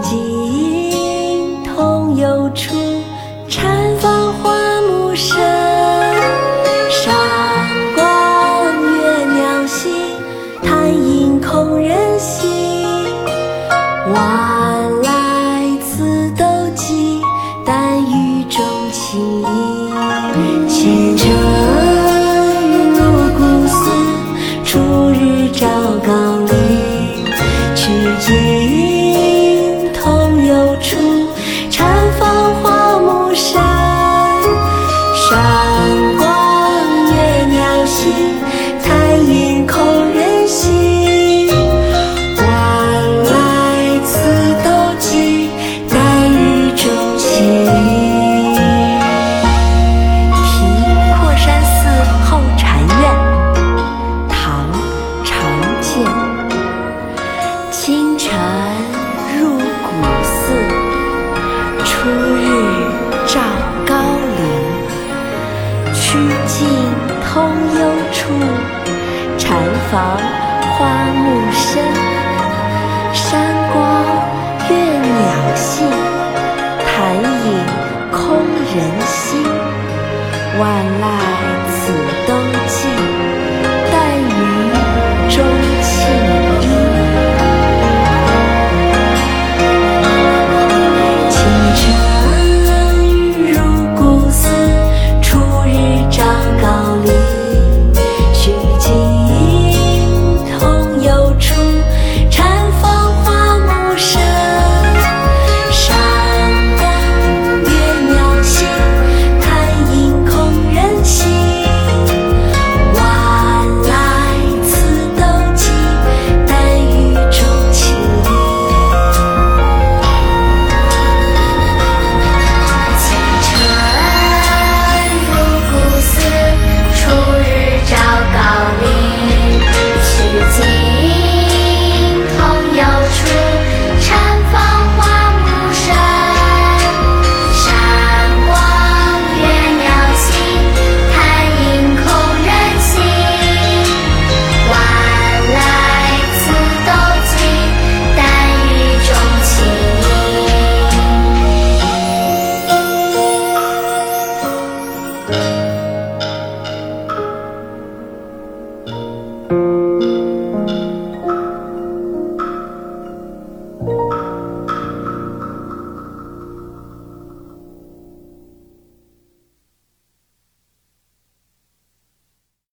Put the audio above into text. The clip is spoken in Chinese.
曲径通幽处，禅房花木深。上光月鸟行，潭影空人行。晚来此斗鸡，但雨中晴。清晨入古寺，初日照高林。径通幽处，禅房花木深。山光悦鸟性，潭影空人心。万籁